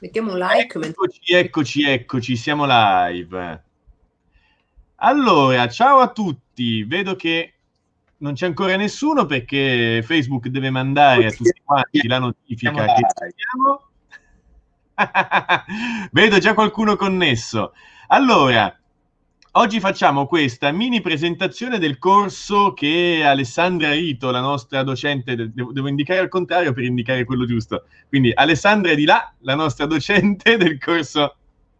Mettiamo un like. Eccoci, eccoci, eccoci, siamo live. Allora, ciao a tutti. Vedo che non c'è ancora nessuno perché Facebook deve mandare a tutti quanti la notifica che siamo. Vedo già qualcuno connesso. Allora, oggi facciamo questa mini presentazione del corso che Alessandra Rito, la nostra docente, devo, devo, indicare al contrario per indicare quello giusto. Quindi Alessandra è di là, la nostra docente del corso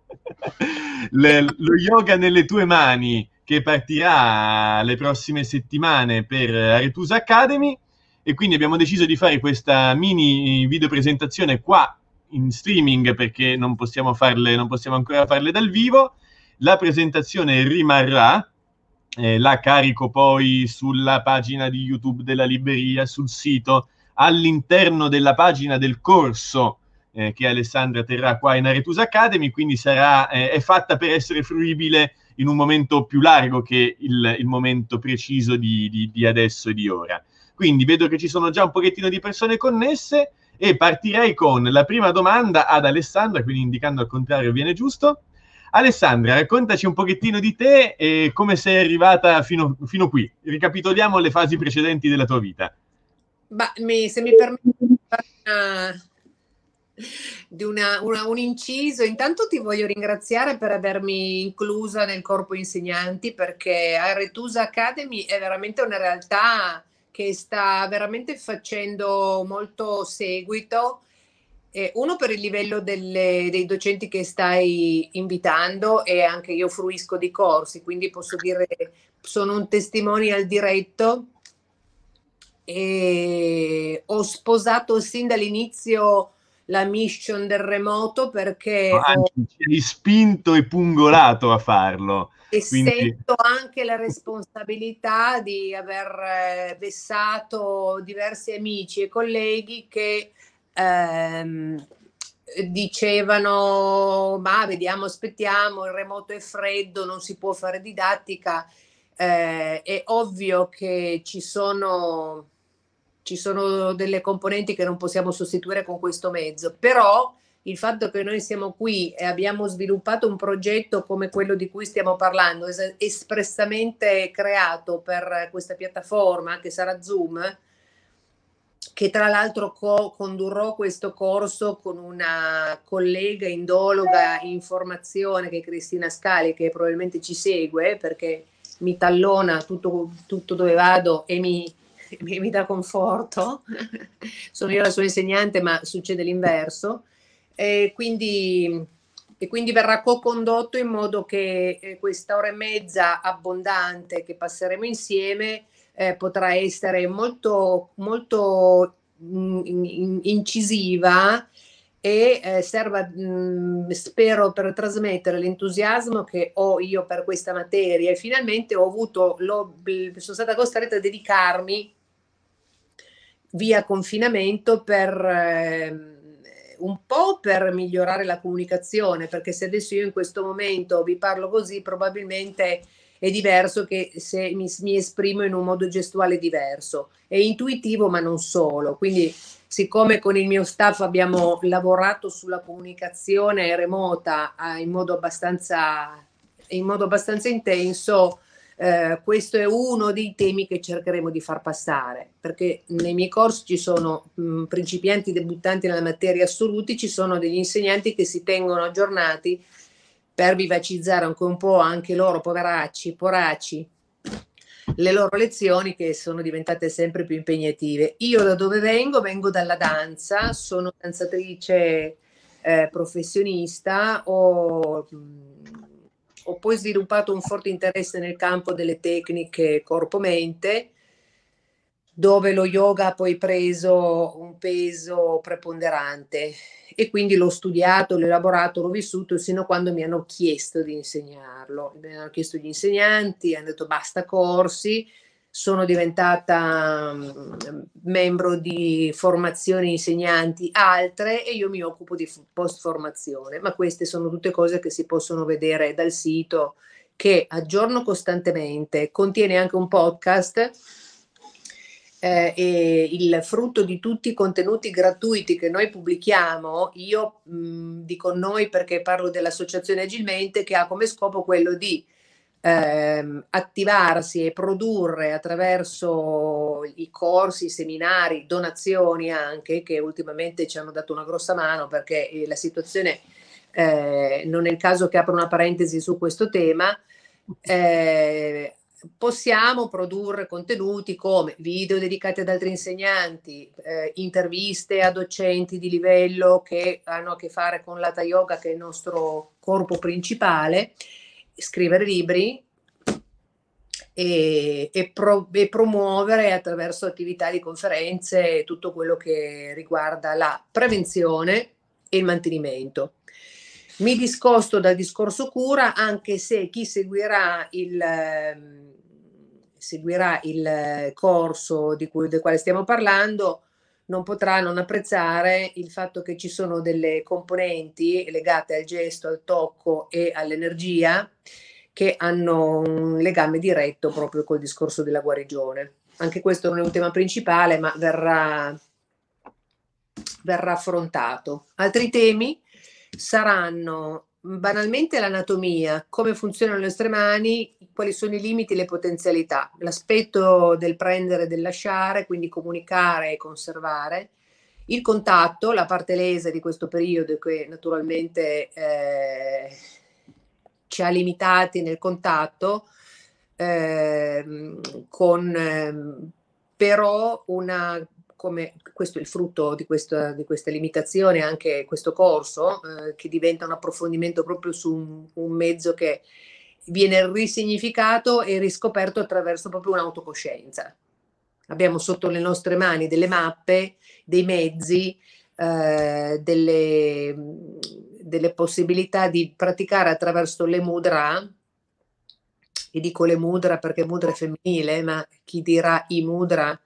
Le, Lo yoga nelle tue mani che partirà le prossime settimane per Aretusa Academy e quindi abbiamo deciso di fare questa mini video presentazione qua in streaming perché non possiamo, farle, non possiamo ancora farle dal vivo. La presentazione rimarrà, eh, la carico poi sulla pagina di YouTube della libreria, sul sito, all'interno della pagina del corso eh, che Alessandra terrà qua in Aretus Academy, quindi sarà, eh, è fatta per essere fruibile in un momento più largo che il, il momento preciso di, di, di adesso e di ora. Quindi vedo che ci sono già un pochettino di persone connesse e partirei con la prima domanda ad Alessandra, quindi indicando al contrario viene giusto. Alessandra, raccontaci un pochettino di te e come sei arrivata fino, fino qui. Ricapitoliamo le fasi precedenti della tua vita. Ma mi, se mi permetti una, di una, una, un inciso, intanto ti voglio ringraziare per avermi inclusa nel corpo insegnanti perché Aretusa Academy è veramente una realtà che sta veramente facendo molto seguito. Eh, uno per il livello delle, dei docenti che stai invitando e anche io fruisco di corsi, quindi posso dire sono un testimonial diretto. E ho sposato sin dall'inizio la mission del remoto perché ah, ho... hai spinto e pungolato a farlo. E Quindi... sento anche la responsabilità di aver eh, vessato diversi amici e colleghi che ehm, dicevano ma vediamo aspettiamo il remoto è freddo non si può fare didattica. Eh, è ovvio che ci sono ci sono delle componenti che non possiamo sostituire con questo mezzo però il fatto che noi siamo qui e abbiamo sviluppato un progetto come quello di cui stiamo parlando, es- espressamente creato per questa piattaforma che sarà Zoom, che tra l'altro co- condurrò questo corso con una collega indologa in formazione che è Cristina Scali, che probabilmente ci segue perché mi tallona tutto, tutto dove vado e mi, mi, mi dà conforto. Sono io la sua insegnante, ma succede l'inverso e quindi, e quindi verrà co-condotto in modo che eh, questa ora e mezza abbondante che passeremo insieme eh, potrà essere molto, molto mm, in, incisiva e eh, serva, mh, mm, spero, per trasmettere l'entusiasmo che ho io per questa materia. E finalmente ho avuto, sono stata costretta a dedicarmi via confinamento per... Eh, un po' per migliorare la comunicazione, perché se adesso io in questo momento vi parlo così, probabilmente è diverso che se mi, mi esprimo in un modo gestuale diverso. È intuitivo, ma non solo. Quindi, siccome con il mio staff abbiamo lavorato sulla comunicazione remota eh, in modo abbastanza, in modo abbastanza intenso, eh, questo è uno dei temi che cercheremo di far passare, perché nei miei corsi ci sono mh, principianti debuttanti nella materia assoluti, ci sono degli insegnanti che si tengono aggiornati per vivacizzare anche un po' anche loro, poveracci, poracci, le loro lezioni che sono diventate sempre più impegnative. Io da dove vengo? Vengo dalla danza, sono danzatrice eh, professionista, ho ho poi sviluppato un forte interesse nel campo delle tecniche corpo-mente, dove lo yoga ha poi preso un peso preponderante. E quindi l'ho studiato, l'ho elaborato, l'ho vissuto sino a quando mi hanno chiesto di insegnarlo. Mi hanno chiesto gli insegnanti, hanno detto basta corsi, sono diventata um, membro di formazioni insegnanti altre e io mi occupo di post formazione, ma queste sono tutte cose che si possono vedere dal sito che aggiorno costantemente, contiene anche un podcast eh, e il frutto di tutti i contenuti gratuiti che noi pubblichiamo, io mh, dico noi perché parlo dell'associazione Agilmente che ha come scopo quello di ehm, attivarsi e produrre attraverso i corsi, i seminari, donazioni anche, che ultimamente ci hanno dato una grossa mano perché eh, la situazione eh, non è il caso che apra una parentesi su questo tema. Eh, possiamo produrre contenuti come video dedicati ad altri insegnanti, eh, interviste a docenti di livello che hanno a che fare con l'Ata Yoga, che è il nostro corpo principale, scrivere libri e, e, pro, e, promuovere attraverso attività di conferenze tutto quello che riguarda la prevenzione e il mantenimento. Mi discosto dal discorso cura anche se chi seguirà il, ehm, seguirà il corso di cui, del quale stiamo parlando non potrà non apprezzare il fatto che ci sono delle componenti legate al gesto, al tocco e all'energia che hanno un legame diretto proprio col discorso della guarigione. Anche questo non è un tema principale, ma verrà, verrà affrontato. Altri temi saranno banalmente l'anatomia, come funzionano le nostre mani, quali sono i limiti le potenzialità, l'aspetto del prendere e del lasciare, quindi comunicare e conservare, il contatto, la parte lesa di questo periodo che naturalmente eh, ci ha limitati nel contatto, eh, con eh, però una come questo è il frutto di questa, di questa limitazione, anche questo corso, eh, che diventa un approfondimento proprio su un, un, mezzo che viene risignificato e riscoperto attraverso proprio un'autocoscienza. Abbiamo sotto le nostre mani delle mappe, dei mezzi, eh, delle, delle possibilità di praticare attraverso le mudra, e dico le mudra perché mudra è femminile, ma chi dirà i mudra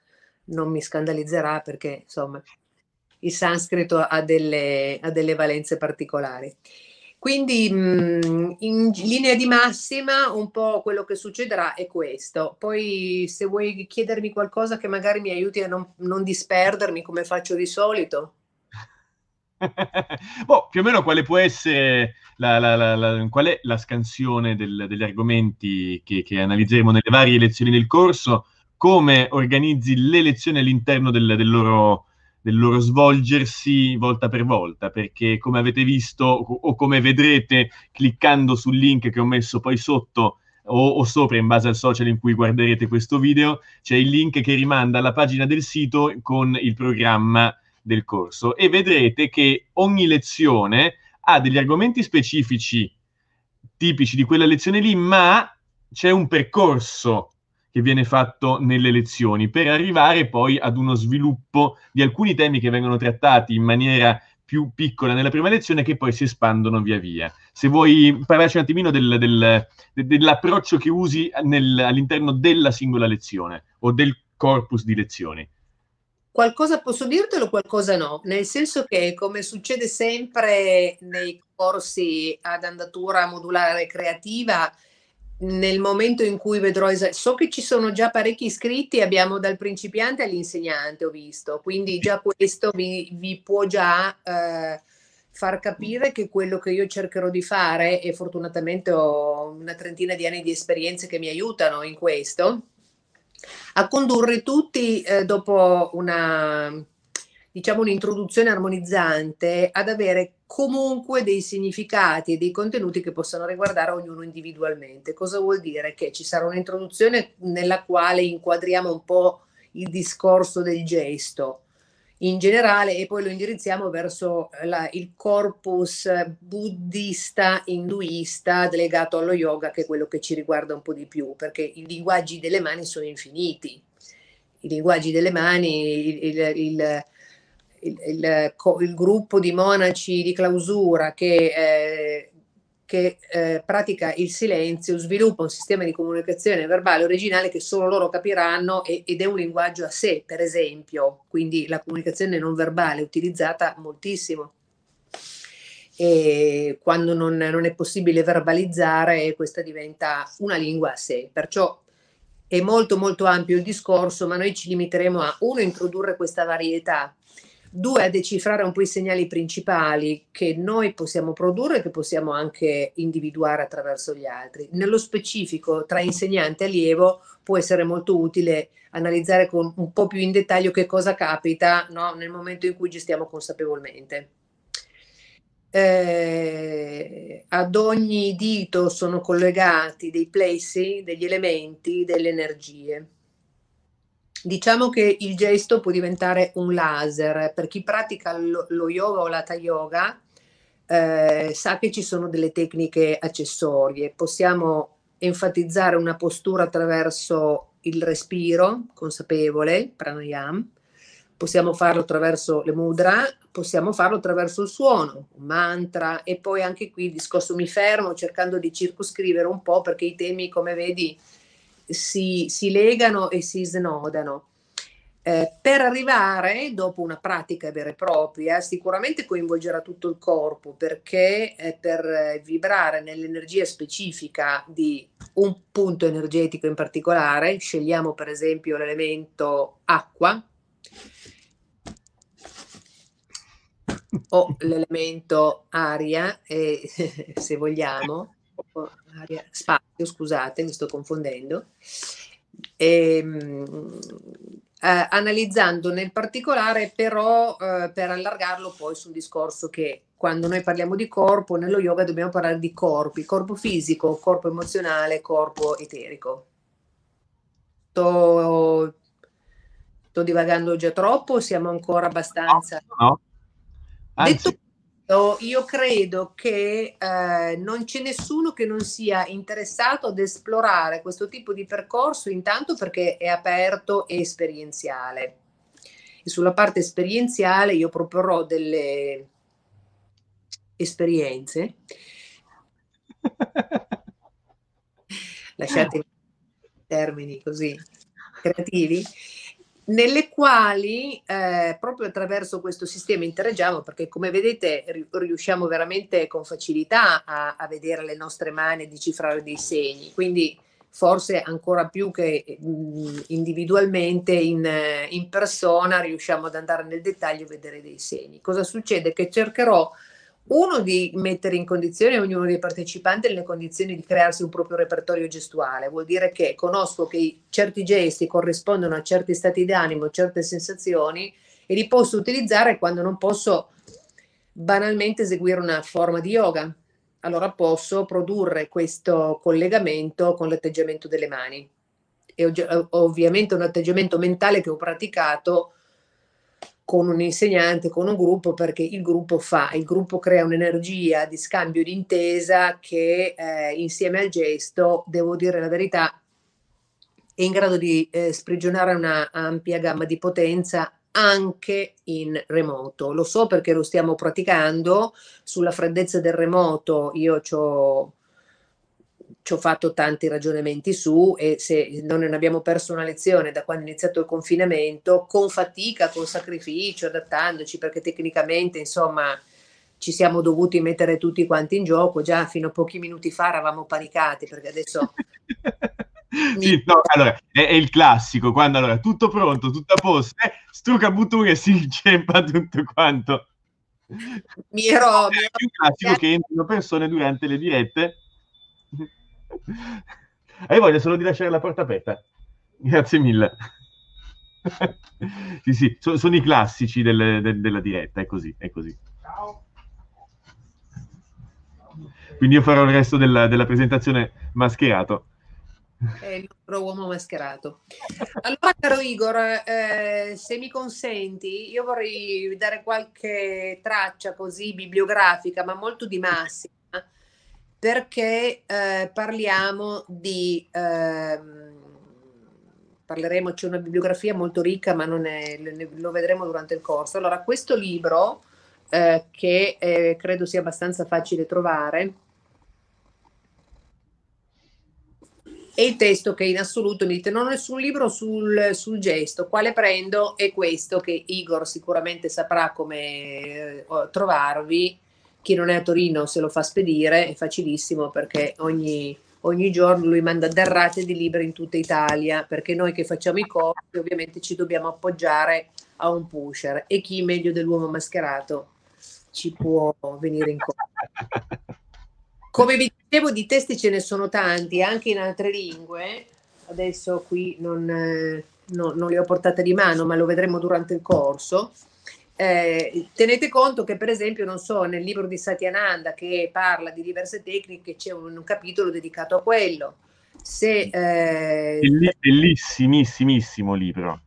non mi scandalizzerà perché insomma il sanscrito ha delle, ha delle valenze particolari. Quindi mh, in linea di massima un po' quello che succederà è questo. Poi se vuoi chiedermi qualcosa che magari mi aiuti a non, non disperdermi come faccio di solito. boh, più o meno quale può essere la, la, la, qual è la scansione del, degli argomenti che, che analizzeremo nelle varie lezioni del corso come organizzi le lezioni all'interno del, del, loro, del, loro, svolgersi volta per volta, perché come avete visto o come vedrete cliccando sul link che ho messo poi sotto o, o, sopra in base al social in cui guarderete questo video, c'è il link che rimanda alla pagina del sito con il programma del corso. E vedrete che ogni lezione ha degli argomenti specifici tipici di quella lezione lì, ma c'è un percorso che viene fatto nelle lezioni, per arrivare poi ad uno sviluppo di alcuni temi che vengono trattati in maniera più piccola nella prima lezione che poi si espandono via via. Se vuoi parlarci un attimino del, del, dell'approccio che usi nel, all'interno della singola lezione o del corpus di lezioni. Qualcosa posso dirtelo, qualcosa no, nel senso che come succede sempre nei corsi ad andatura modulare creativa, nel momento in cui vedrò, so che ci sono già parecchi iscritti, abbiamo dal principiante all'insegnante, ho visto, quindi già questo vi, vi può già eh, far capire che quello che io cercherò di fare, e fortunatamente ho una trentina di anni di esperienze che mi aiutano in questo, a condurre tutti eh, dopo una diciamo un'introduzione armonizzante ad avere comunque dei significati e dei contenuti che possano riguardare ognuno individualmente. Cosa vuol dire? Che ci sarà un'introduzione nella quale inquadriamo un po' il discorso del gesto in generale e poi lo indirizziamo verso la, il corpus buddista, induista legato allo yoga, che è quello che ci riguarda un po' di più, perché i linguaggi delle mani sono infiniti. I linguaggi delle mani, il, il, il il, il, il, gruppo di monaci di clausura che, eh, che eh, pratica il silenzio sviluppa un sistema di comunicazione verbale originale che solo loro capiranno e, ed è un linguaggio a sé, per esempio, quindi la comunicazione non verbale è utilizzata moltissimo. E quando non, non è possibile verbalizzare, questa diventa una lingua a sé. Perciò è molto molto ampio il discorso, ma noi ci limiteremo a uno, introdurre questa varietà, due, a decifrare un po' i segnali principali che noi possiamo produrre e che possiamo anche individuare attraverso gli altri. Nello specifico, tra insegnante e allievo, può essere molto utile analizzare con un po' più in dettaglio che cosa capita no? nel momento in cui gestiamo consapevolmente. Eh, ad ogni dito sono collegati dei plessi, degli elementi, delle energie. Diciamo che il gesto può diventare un laser. Per chi pratica lo, lo yoga o l'hatha yoga, eh, sa che ci sono delle tecniche accessorie. Possiamo enfatizzare una postura attraverso il respiro consapevole, pranayam, possiamo farlo attraverso le mudra, possiamo farlo attraverso il suono, un mantra e poi anche qui il discorso mi fermo cercando di circoscrivere un po' perché i temi come vedi si, si legano e si snodano. Eh, per arrivare, dopo una pratica vera e propria, sicuramente coinvolgerà tutto il corpo perché eh, per vibrare nell'energia specifica di un punto energetico in particolare, scegliamo per esempio l'elemento acqua o l'elemento aria, eh, se vogliamo, aria, spazio, scusate, mi sto confondendo. E, ehm, eh, analizzando nel particolare però eh, per allargarlo poi sul discorso che quando noi parliamo di corpo, nello yoga dobbiamo parlare di corpi, corpo fisico, corpo emozionale, corpo eterico. Sto, sto divagando già troppo, siamo ancora abbastanza... No, no. Anzi. Detto io credo che eh, non c'è nessuno che non sia interessato ad esplorare questo tipo di percorso, intanto perché è aperto e esperienziale. E sulla parte esperienziale io proporrò delle esperienze. Lasciatemi termini così creativi nelle quali eh, proprio attraverso questo sistema interagiamo perché come vedete riusciamo veramente con facilità a, a vedere le nostre mani e decifrare dei segni. Quindi forse ancora più che mh, individualmente in, in, persona riusciamo ad andare nel dettaglio e vedere dei segni. Cosa succede? Che cercherò uno di mettere in condizione ognuno dei partecipanti nelle condizioni di crearsi un proprio repertorio gestuale, vuol dire che conosco che certi gesti corrispondono a certi stati d'animo, certe sensazioni e li posso utilizzare quando non posso banalmente eseguire una forma di yoga. Allora posso produrre questo collegamento con l'atteggiamento delle mani. E ovviamente un atteggiamento mentale che ho praticato con un insegnante, con un gruppo, perché il gruppo fa, il gruppo crea un'energia di scambio di intesa che eh, insieme al gesto, devo dire la verità, è in grado di eh, sprigionare una ampia gamma di potenza anche in remoto. Lo so perché lo stiamo praticando sulla freddezza del remoto. Io ho ci ho fatto tanti ragionamenti su e se non abbiamo perso una lezione da quando è iniziato il confinamento, con fatica, con sacrificio, adattandoci, perché tecnicamente, insomma, ci siamo dovuti mettere tutti quanti in gioco. Già fino a pochi minuti fa eravamo panicati, perché adesso... sì, no, allora, è, è, il classico, quando allora tutto pronto, tutto a posto, eh, struca butture e si inceppa tutto quanto. Mi ero... È più classico che entrino persone durante le dirette hai voglia solo di lasciare la porta aperta. Grazie mille. sì, sì, so, sono i classici del, del, della diretta, è così, è così. Ciao. Quindi io farò il resto della, della presentazione mascherato. È il nostro uomo mascherato. Allora, caro Igor, eh, se mi consenti, io vorrei dare qualche traccia così bibliografica, ma molto di massima perché eh, parliamo di... Ehm, parleremo, c'è una bibliografia molto ricca, ma è, lo vedremo durante il corso. Allora, questo libro, eh, che eh, credo sia abbastanza facile trovare, e il testo che in assoluto mi dite non ho nessun libro sul, sul, gesto, quale prendo? È questo che Igor sicuramente saprà come eh, trovarvi chi non è a Torino se lo fa spedire, è facilissimo perché ogni ogni giorno lui manda derrate di libri in tutta Italia, perché noi che facciamo i corsi ovviamente ci dobbiamo appoggiare a un pusher e chi meglio dell'uomo mascherato ci può venire incontro. Come vi dicevo, di testi ce ne sono tanti, anche in altre lingue. Adesso qui non, eh, non, non li ho portate di mano, ma lo vedremo durante il corso. Eh, tenete conto che, per esempio, non so, nel libro di Satyananda che parla di diverse tecniche c'è un, un capitolo dedicato a quello. Se, eh, Bellissimissimo libro.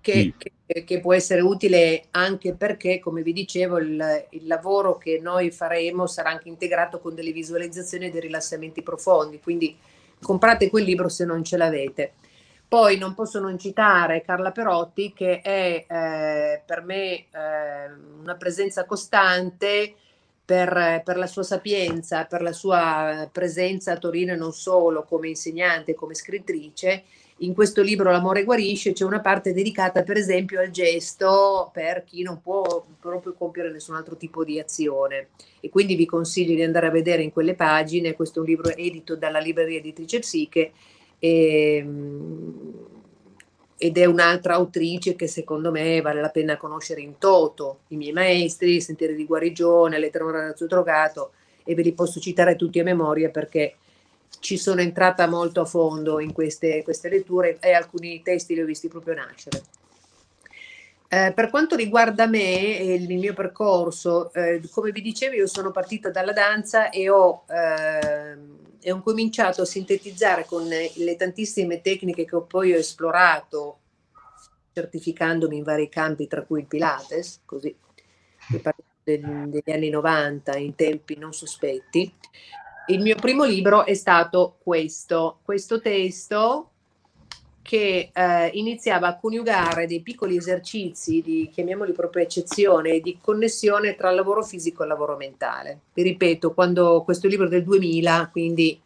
Che, sì. che, che, può essere utile anche perché, come vi dicevo, il, il, lavoro che noi faremo sarà anche integrato con delle visualizzazioni e dei rilassamenti profondi. Quindi comprate quel libro se non ce l'avete. Poi non posso non citare Carla Perotti, che è eh, per me eh, una presenza costante per, per, la sua sapienza, per la sua presenza a Torino e non solo come insegnante, come scrittrice. In questo libro L'amore guarisce c'è una parte dedicata per esempio al gesto per chi non può proprio compiere nessun altro tipo di azione e quindi vi consiglio di andare a vedere in quelle pagine, questo è un libro edito dalla libreria editrice Psiche e, ehm, ed è un'altra autrice che secondo me vale la pena conoscere in toto, i miei maestri, Sentieri di guarigione, Lettera ragazzo drogato e ve li posso citare tutti a memoria perché ci sono entrata molto a fondo in queste, queste letture e alcuni testi li ho visti proprio nascere. Eh, per quanto riguarda me e il mio percorso, eh, come vi dicevo, io sono partita dalla danza e ho, eh, e ho cominciato a sintetizzare con le tantissime tecniche che ho poi esplorato, certificandomi in vari campi, tra cui il Pilates, così degli anni 90, in tempi non sospetti. Il mio primo libro è stato questo, questo testo che eh, iniziava a coniugare dei piccoli esercizi di, chiamiamoli proprio eccezione, di connessione tra lavoro fisico e lavoro mentale. Vi ripeto, quando questo libro del 2000, quindi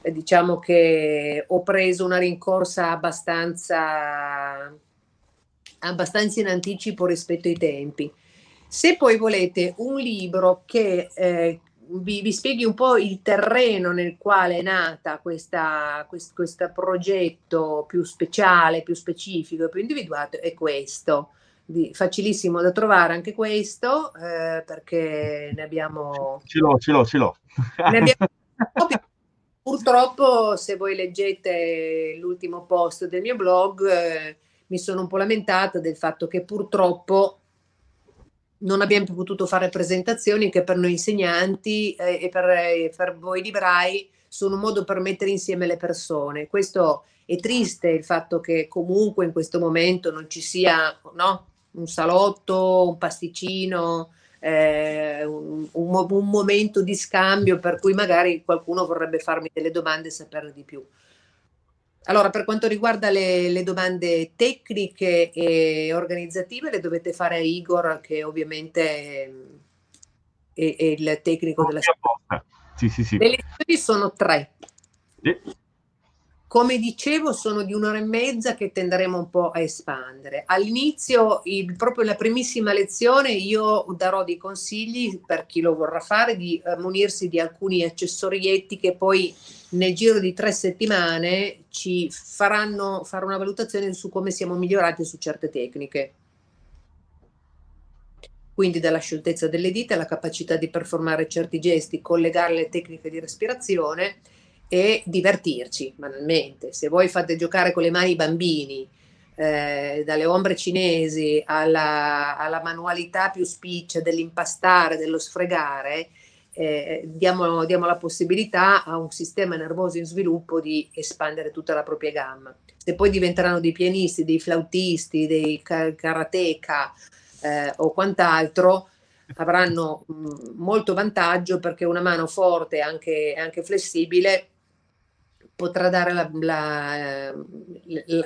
eh, diciamo che ho preso una rincorsa abbastanza, abbastanza in anticipo rispetto ai tempi. Se poi volete un libro che eh, vi, vi, spieghi un po' il terreno nel quale è nata questa, quest, questo progetto più speciale, più specifico, più individuato, è questo. Di, facilissimo da trovare anche questo eh, perché ne abbiamo ce l'ho ce l'ho ce l'ho ne abbiamo, purtroppo se voi leggete l'ultimo post del mio blog eh, mi sono un po' lamentata del fatto che purtroppo non abbiamo più potuto fare presentazioni che per noi insegnanti eh, e per, eh, per, voi librai sono un modo per mettere insieme le persone. Questo è triste il fatto che comunque in questo momento non ci sia no, un salotto, un pasticcino, eh, un, un, un momento di scambio per cui magari qualcuno vorrebbe farmi delle domande e saperne di più. Allora, per quanto riguarda le, le, domande tecniche e organizzative, le dovete fare a Igor, che ovviamente è, è il tecnico della scuola. Sì, sì, sì. Le lezioni sono tre. Sì. Come dicevo, sono di un'ora e mezza che tenderemo un po' a espandere. All'inizio, il, proprio la primissima lezione, io darò dei consigli per chi lo vorrà fare di eh, munirsi di alcuni accessorietti che poi nel giro di tre settimane ci faranno fare una valutazione su come siamo migliorati su certe tecniche. Quindi dalla scioltezza delle dita alla capacità di performare certi gesti, collegare le tecniche di respirazione e divertirci banalmente. Se voi fate giocare con le mani i bambini, eh, dalle ombre cinesi alla, alla, manualità più spiccia dell'impastare, dello sfregare, eh, diamo, diamo, la possibilità a un sistema nervoso in sviluppo di espandere tutta la propria gamma. Se poi diventeranno dei pianisti, dei flautisti, dei karateka eh, o quant'altro, avranno mh, mm, molto vantaggio perché una mano forte e anche, anche flessibile potrà dare la, la,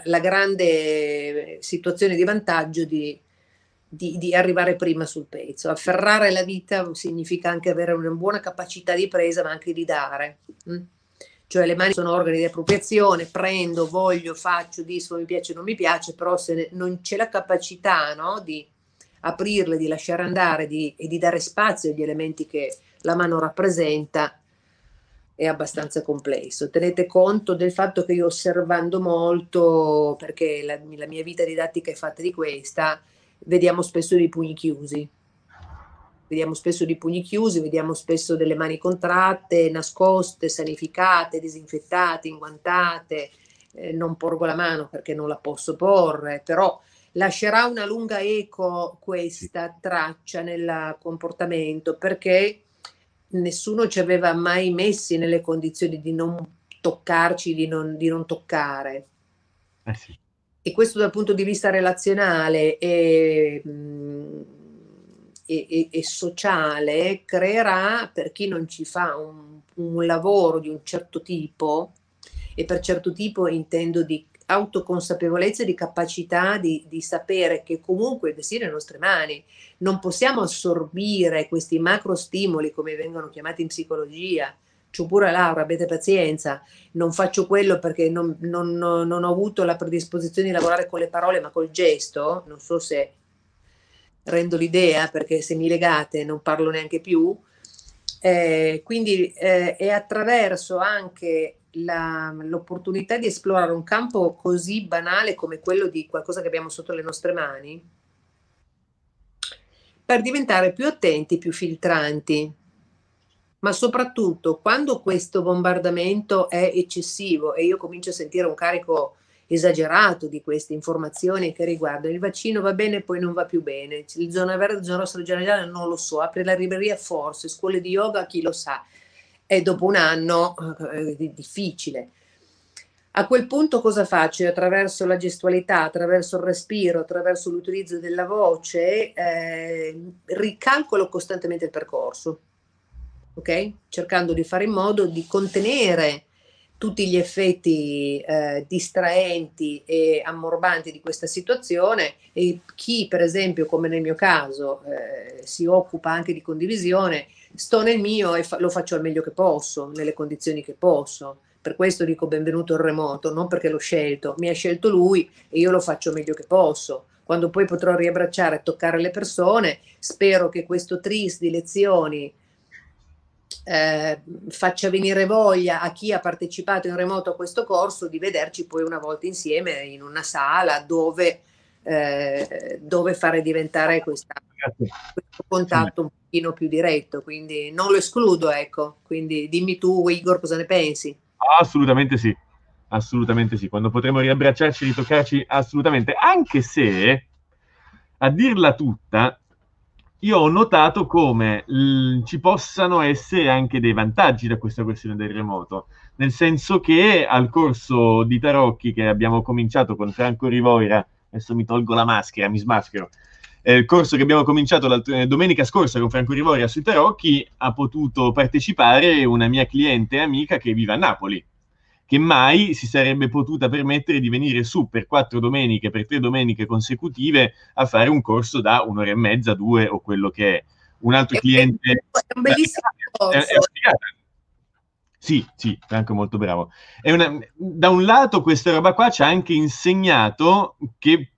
la, grande situazione di vantaggio di, di, di, arrivare prima sul pezzo. Afferrare la vita significa anche avere una buona capacità di presa, ma anche di dare. Mm? Cioè le mani sono organi di appropriazione, prendo, voglio, faccio, disfo, mi piace, non mi piace, però se non c'è la capacità no, di aprirle, di lasciare andare di, e di dare spazio agli elementi che la mano rappresenta, è abbastanza complesso. Tenete conto del fatto che io osservando molto, perché la, la mia vita didattica è fatta di questa, vediamo spesso dei pugni chiusi. Vediamo spesso dei pugni chiusi, vediamo spesso delle mani contratte, nascoste, sanificate, disinfettate, inguantate. Eh, non porgo la mano perché non la posso porre, però lascerà una lunga eco questa traccia nel comportamento perché nessuno ci aveva mai messi nelle condizioni di non toccarci, di non, di non toccare. Eh sì. E questo dal punto di vista relazionale e, mm, e, e, e, sociale creerà per chi non ci fa un, un lavoro di un certo tipo, e per certo tipo intendo di autoconsapevolezza e di capacità di, di, sapere che comunque è sia nelle nostre mani. Non possiamo assorbire questi macro stimoli, come vengono chiamati in psicologia. C'ho pure Laura, avete pazienza, non faccio quello perché non, non, non ho avuto la predisposizione di lavorare con le parole, ma col gesto. Non so se rendo l'idea, perché se mi legate non parlo neanche più. Eh, quindi eh, è attraverso anche la, l'opportunità di esplorare un campo così banale come quello di qualcosa che abbiamo sotto le nostre mani, per diventare più attenti, più filtranti. Ma soprattutto quando questo bombardamento è eccessivo e io comincio a sentire un carico esagerato di queste informazioni che riguardano il vaccino va bene poi non va più bene, il zona verde, zona rossa, zona gialla non lo so, apre la libreria forse, scuole di yoga chi lo sa, e dopo un anno eh, è difficile. A quel punto cosa faccio? Attraverso la gestualità, attraverso il respiro, attraverso l'utilizzo della voce, eh, ricalcolo costantemente il percorso, ok? Cercando di fare in modo di contenere tutti gli effetti eh, distraenti e ammorbanti di questa situazione e chi per esempio come nel mio caso eh, si occupa anche di condivisione sto nel mio e fa- lo faccio al meglio che posso nelle condizioni che posso. Per questo dico benvenuto il remoto non perché l'ho scelto mi ha scelto lui e io lo faccio meglio che posso. Quando poi potrò riabbracciare e toccare le persone spero che questo tris di lezioni eh, faccia venire voglia a chi ha partecipato in remoto a questo corso di vederci poi una volta insieme in una sala dove, eh, dove fare diventare questa, questo contatto un pochino più diretto. Quindi non lo escludo, ecco. Quindi dimmi tu, Igor, cosa ne pensi? Assolutamente sì, assolutamente sì. Quando potremo riabbracciarci, ritoccarci, assolutamente. Anche se, a dirla tutta, io ho notato come l- ci possano essere anche dei vantaggi da questa questione del remoto, nel senso che al corso di tarocchi che abbiamo cominciato con Franco Rivoira, adesso mi tolgo la maschera, mi smaschero, eh, il corso che abbiamo cominciato eh, domenica scorsa con Franco Rivoria sui tarocchi, ha potuto partecipare una mia cliente e amica che vive a Napoli che mai si sarebbe potuta permettere di venire su per quattro domeniche, per tre domeniche consecutive a fare un corso da un'ora e mezza, due o quello che è. Un altro è cliente... È un bellissimo corso. È, è sì, sì, Franco è molto bravo. Una, da un lato questa roba qua ci ha anche insegnato che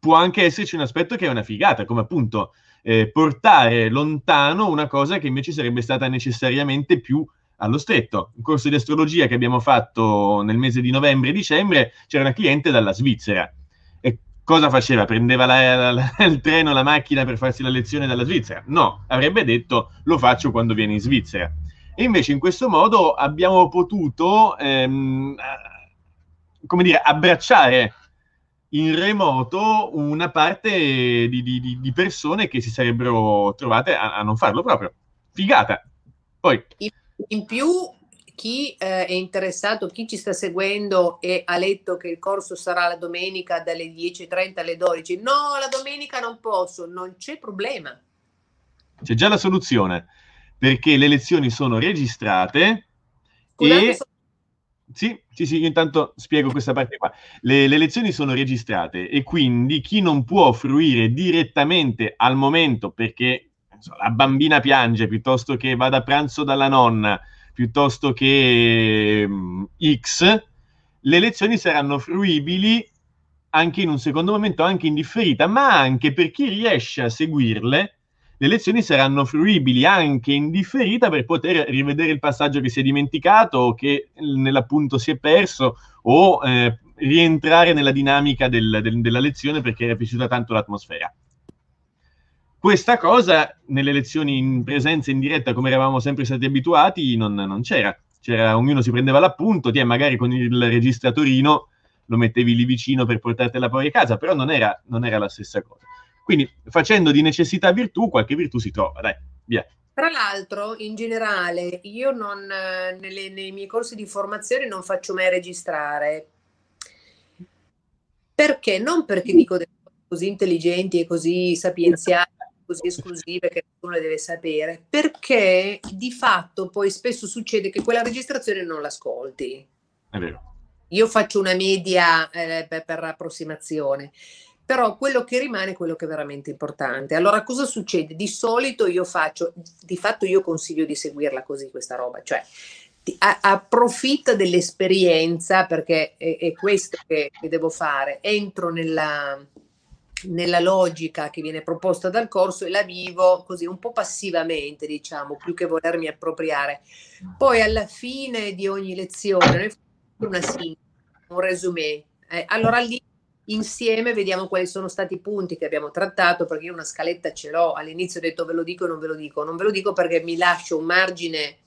può anche esserci un aspetto che è una figata, come appunto eh, portare lontano una cosa che invece sarebbe stata necessariamente più allo stretto. Un corso di astrologia che abbiamo fatto nel mese di novembre e dicembre, c'era una cliente dalla Svizzera. E cosa faceva? Prendeva la, la, il treno, la macchina per farsi la lezione dalla Svizzera? No, avrebbe detto lo faccio quando viene in Svizzera. E invece in questo modo abbiamo potuto, ehm, come dire, abbracciare in remoto una parte di, di, di persone che si sarebbero trovate a, a non farlo proprio. Figata. Poi in più, chi eh, è interessato, chi ci sta seguendo e ha letto che il corso sarà la domenica dalle 10.30 alle 12, no, la domenica non posso, non c'è problema. C'è già la soluzione, perché le lezioni sono registrate Scusate, e... Sono... Sì, sì, sì, intanto spiego questa parte qua. Le, le, lezioni sono registrate e quindi chi non può fruire direttamente al momento perché la bambina piange piuttosto che vada a pranzo dalla nonna, piuttosto che um, X, le lezioni saranno fruibili anche in un secondo momento, anche in differita, ma anche per chi riesce a seguirle le lezioni saranno fruibili anche in differita per poter rivedere il passaggio che si è dimenticato o che nell'appunto si è perso o eh, rientrare nella dinamica del, del, della lezione perché era piaciuta tanto l'atmosfera. Questa cosa nelle lezioni in presenza in diretta, come eravamo sempre stati abituati, non, non c'era. c'era. Ognuno si prendeva l'appunto, ti magari con il registratorino lo mettevi lì vicino per portartela poi a casa, però non era, non era la stessa cosa. Quindi facendo di necessità virtù, qualche virtù si trova, dai, via. Tra l'altro, in generale, io non, nelle, nei miei corsi di formazione non faccio mai registrare. Perché? Non perché dico così intelligenti e così sapienziali, così esclusive che nessuno le deve sapere, perché di fatto poi spesso succede che quella registrazione non l'ascolti. È vero. Io faccio una media eh, per, per approssimazione però quello che rimane è quello che è veramente importante. Allora, cosa succede? Di solito io faccio, di fatto io consiglio di seguirla così questa roba, cioè ti, a, approfitta dell'esperienza perché è, è questo che, che, devo fare, entro nella, nella logica che viene proposta dal corso e la vivo così un po' passivamente, diciamo, più che volermi appropriare. Poi alla fine di ogni lezione una sintesi, un resume. Eh, allora lì insieme vediamo quali sono stati i punti che abbiamo trattato, perché io una scaletta ce l'ho, all'inizio ho detto ve lo dico e non ve lo dico, non ve lo dico perché mi lascio un margine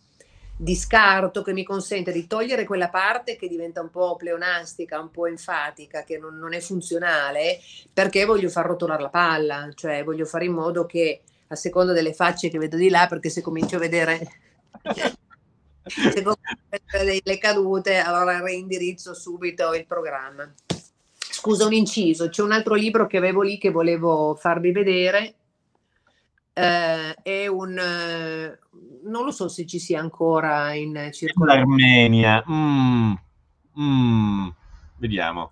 di scarto che mi consente di togliere quella parte che diventa un po' pleonastica, un po' enfatica, che non, non è funzionale, perché voglio far rotolare la palla, cioè voglio fare in modo che a seconda delle facce che vedo di là, perché se comincio a vedere secondo le cadute, allora reindirizzo subito il programma. Scusa un inciso, c'è un altro libro che avevo lì che volevo farvi vedere. Eh, è un eh, non lo so se ci sia ancora in circolazione. L'Armenia. Mm. Mm. Vediamo.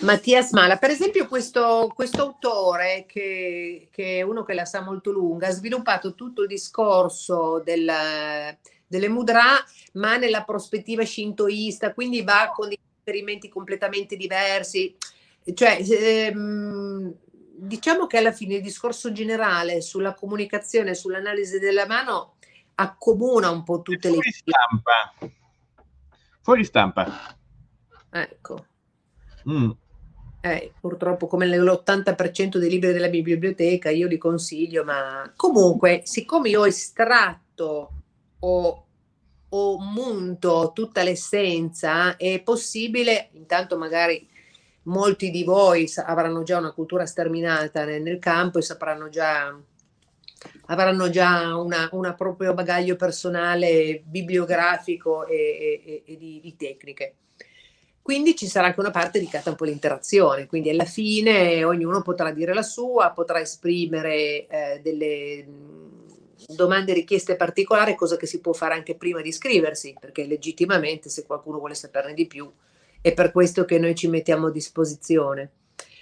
Mattias Mala, per esempio, questo, questo autore, che, che, è uno che la sa molto lunga, ha sviluppato tutto il discorso del, delle mudra, ma nella prospettiva shintoista, quindi va con dei riferimenti completamente diversi. Cioè, ehm, diciamo che alla fine il discorso generale sulla comunicazione, sull'analisi della mano accomuna un po' tutte fuori le stampa. Fuori stampa. Ecco. Mm. Eh, purtroppo come l'80% dei libri della biblioteca io li consiglio, ma comunque siccome io ho estratto o, o munto tutta l'essenza, è possibile, intanto magari molti di voi avranno già una cultura sterminata nel, nel campo e sapranno già avranno già una proprio bagaglio personale bibliografico e, e, e di, di, tecniche. Quindi ci sarà anche una parte dedicata un po' all'interazione, quindi alla fine ognuno potrà dire la sua, potrà esprimere eh, delle domande richieste particolari, cosa che si può fare anche prima di iscriversi, perché legittimamente se qualcuno vuole saperne di più è per questo che noi ci mettiamo a disposizione.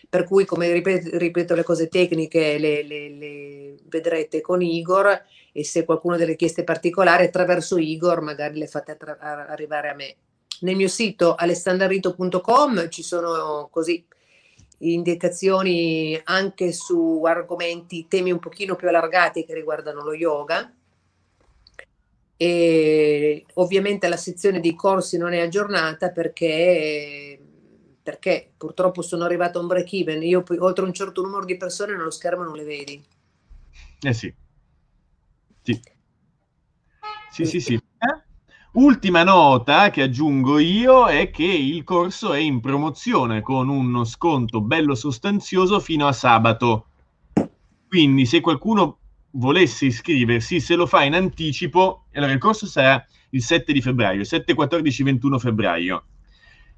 Per cui, come ripeto, ripeto le cose tecniche le, le, le, vedrete con Igor e se qualcuno ha delle richieste particolari attraverso Igor magari le fate attra- arrivare a me. Nel mio sito alessandarito.com ci sono così indicazioni anche su argomenti, temi un pochino più allargati che riguardano lo yoga e ovviamente la sezione dei corsi non è aggiornata perché, perché purtroppo sono arrivata a un break even. Io oltre un certo numero di persone nello schermo non le vedi. Eh sì. Sì. Sì, sì, sì. Eh? Ultima nota che aggiungo io è che il corso è in promozione con uno sconto bello sostanzioso fino a sabato. Quindi se qualcuno volesse iscriversi, se lo fa in anticipo, allora il corso sarà il 7 di febbraio, 7, 14, 21 febbraio.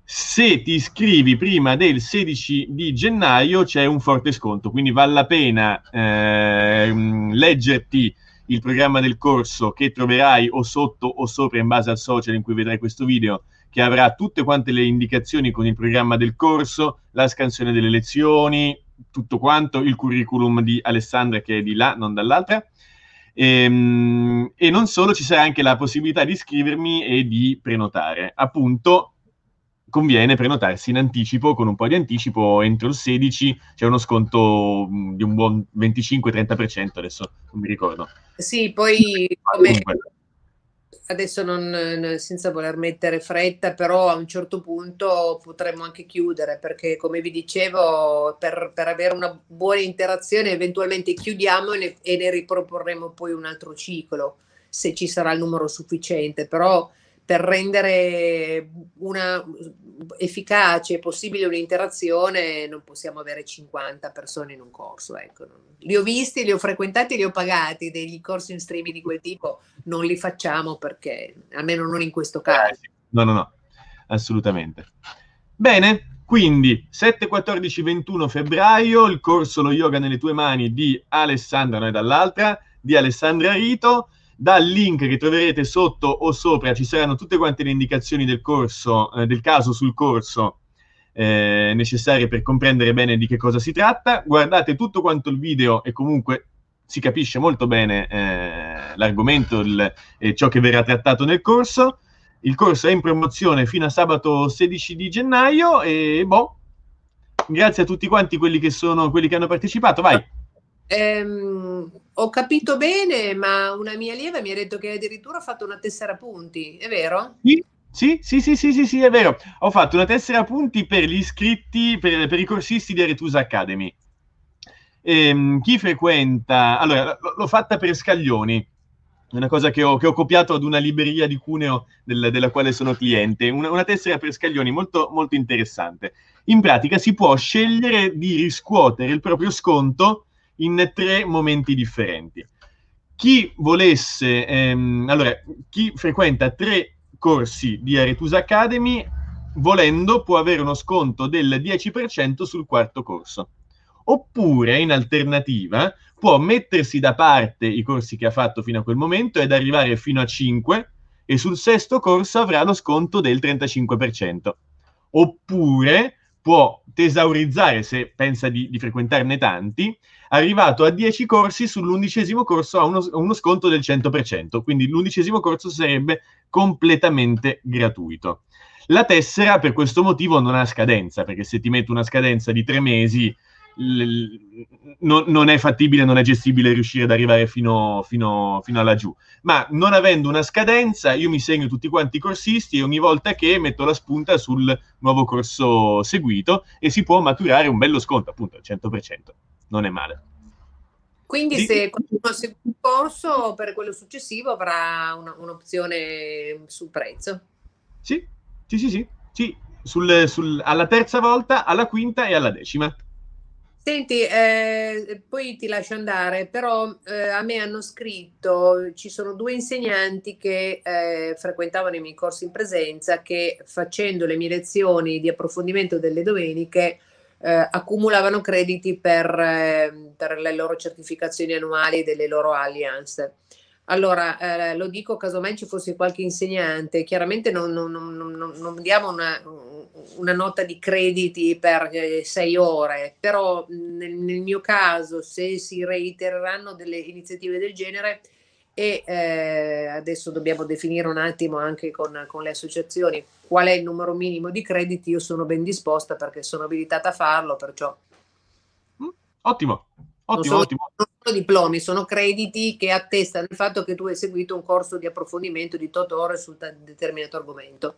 Se ti iscrivi prima del 16 di gennaio c'è un forte sconto, quindi vale la pena eh, leggerti il programma del corso che troverai o sotto o sopra in base al social in cui vedrai questo video, che avrà tutte quante le indicazioni con il programma del corso, la scansione delle lezioni, tutto quanto, il curriculum di Alessandra che è di là, non dall'altra. E, ehm, e, non solo, ci sarà anche la possibilità di iscrivermi e di prenotare. Appunto, conviene prenotarsi in anticipo, con un po' di anticipo, entro il 16 c'è uno sconto mh, di un buon 25-30%, adesso non mi ricordo. Sì, poi come, adesso non, senza voler mettere fretta, però a un certo punto potremmo anche chiudere perché come vi dicevo per, per avere una buona interazione eventualmente chiudiamo e ne, e ne riproporremo poi un altro ciclo se ci sarà il numero sufficiente, però per rendere una, efficace e possibile un'interazione non possiamo avere 50 persone in un corso. Ecco. Li ho visti, li ho frequentati, li ho pagati, degli corsi in streaming di quel tipo non li facciamo perché, almeno non in questo caso. Eh, no, no, no, assolutamente. Bene, quindi 7, 14, 21 febbraio il corso Lo Yoga nelle tue mani di Alessandra, noi dall'altra, di Alessandra Rito. Dal link che troverete sotto o sopra ci saranno tutte quante le indicazioni del corso, eh, del caso sul corso eh, necessarie per comprendere bene di che cosa si tratta. Guardate tutto quanto il video e comunque si capisce molto bene eh, l'argomento e ciò che verrà trattato nel corso. Il corso è in promozione fino a sabato 16 di gennaio e boh, grazie a tutti quanti quelli che, sono, quelli che hanno partecipato. Vai. Ehm, ho capito bene, ma una mia allieva mi ha detto che addirittura ha fatto una tessera punti, è vero? Sì, sì, sì, sì, sì, sì, sì, è vero. Ho fatto una tessera punti per gli iscritti, per, per i corsisti di Aretusa Academy. Ehm, chi frequenta... Allora, l- l'ho fatta per Scaglioni, una cosa che ho, che ho, copiato ad una libreria di Cuneo del, della quale sono cliente, una, una, tessera per scaglioni molto, molto interessante. In pratica si può scegliere di riscuotere il proprio sconto in tre momenti differenti. Chi volesse, ehm, allora, chi frequenta tre corsi di Aretusa Academy, volendo, può avere uno sconto del 10% sul quarto corso. Oppure, in alternativa, può mettersi da parte i corsi che ha fatto fino a quel momento ed arrivare fino a 5 e sul sesto corso avrà lo sconto del 35%. Oppure può tesaurizzare, se pensa di, di frequentarne tanti, arrivato a 10 corsi, sull'undicesimo corso ha uno, uno sconto del 100%, quindi l'undicesimo corso sarebbe completamente gratuito. La tessera per questo motivo non ha scadenza, perché se ti metto una scadenza di tre mesi non, non, è fattibile, non è gestibile riuscire ad arrivare fino, fino, fino a laggiù. Ma non avendo una scadenza, io mi segno tutti quanti i corsisti e ogni volta che metto la spunta sul nuovo corso seguito e si può maturare un bello sconto, appunto al 100%. Non è male. Quindi se qualcuno segue un corso, per quello successivo avrà una, un'opzione sul prezzo. Sì, sì, sì, sì. sì. Sul, sul, alla terza volta, alla quinta e alla decima. Senti, eh, poi ti lascio andare, però eh, a me hanno scritto, ci sono due insegnanti che eh, frequentavano i miei corsi in presenza che facendo le mie lezioni di approfondimento delle domeniche eh, accumulavano crediti per, ehm, per, le loro certificazioni annuali delle loro alliance. Allora, eh, lo dico casomai ci fosse qualche insegnante, chiaramente non, non, non, non diamo una, una, nota di crediti per eh, sei ore, però nel, nel, mio caso se si reitereranno delle iniziative del genere e eh, adesso dobbiamo definire un attimo anche con, con, le associazioni qual è il numero minimo di crediti, io sono ben disposta perché sono abilitata a farlo, perciò... Mm, ottimo. Ottimo, non sono, ottimo. Non sono diplomi, sono crediti che attestano il fatto che tu hai seguito un corso di approfondimento di 8 ore su un determinato argomento.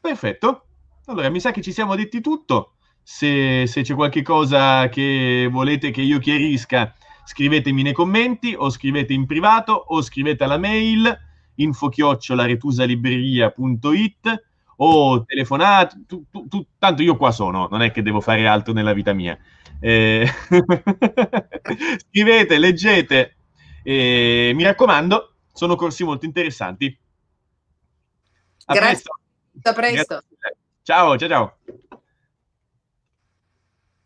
Perfetto. Allora, mi sa che ci siamo detti tutto. Se, se c'è qualche cosa che volete che io chiarisca, scrivetemi nei commenti o scrivete in privato o scrivete alla mail info-retusalibreria.it o telefonate, tu, tu, tu, tanto io qua sono, non è che devo fare altro nella vita mia. Eh, scrivete, leggete, eh, mi raccomando, sono corsi molto interessanti. A Grazie. presto. A presto. Grazie. Chao, chao, chao.